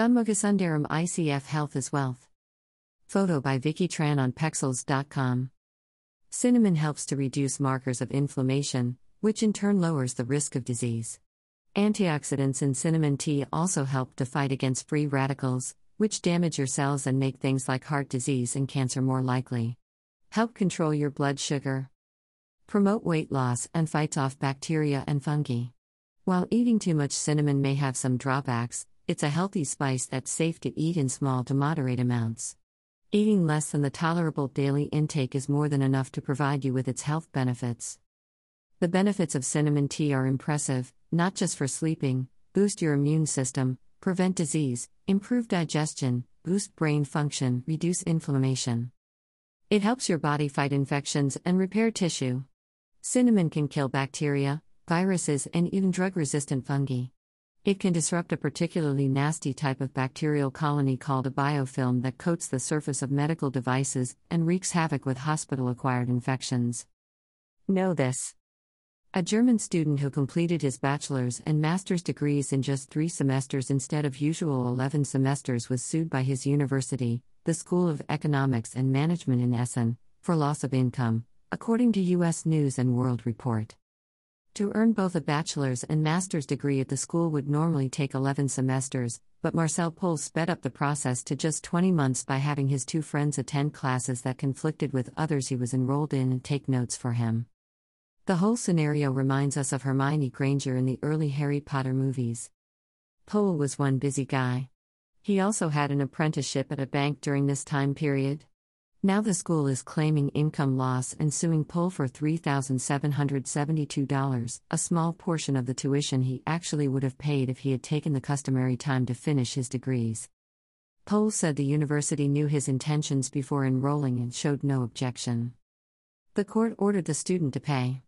Shanmugasundaram ICF Health is Wealth. Photo by Vicky Tran on Pexels.com. Cinnamon helps to reduce markers of inflammation, which in turn lowers the risk of disease. Antioxidants in cinnamon tea also help to fight against free radicals, which damage your cells and make things like heart disease and cancer more likely. Help control your blood sugar. Promote weight loss and fights off bacteria and fungi. While eating too much cinnamon may have some drawbacks, it's a healthy spice that's safe to eat in small to moderate amounts. Eating less than the tolerable daily intake is more than enough to provide you with its health benefits. The benefits of cinnamon tea are impressive, not just for sleeping, boost your immune system, prevent disease, improve digestion, boost brain function, reduce inflammation. It helps your body fight infections and repair tissue. Cinnamon can kill bacteria, viruses, and even drug resistant fungi. It can disrupt a particularly nasty type of bacterial colony called a biofilm that coats the surface of medical devices and wreaks havoc with hospital acquired infections. Know this. A German student who completed his bachelor's and master's degrees in just three semesters instead of usual 11 semesters was sued by his university, the School of Economics and Management in Essen, for loss of income, according to U.S. News and World Report. To earn both a bachelor's and master's degree at the school would normally take 11 semesters, but Marcel Pohl sped up the process to just 20 months by having his two friends attend classes that conflicted with others he was enrolled in and take notes for him. The whole scenario reminds us of Hermione Granger in the early Harry Potter movies. Pohl was one busy guy. He also had an apprenticeship at a bank during this time period. Now the school is claiming income loss and suing Pohl for $3,772, a small portion of the tuition he actually would have paid if he had taken the customary time to finish his degrees. Pohl said the university knew his intentions before enrolling and showed no objection. The court ordered the student to pay.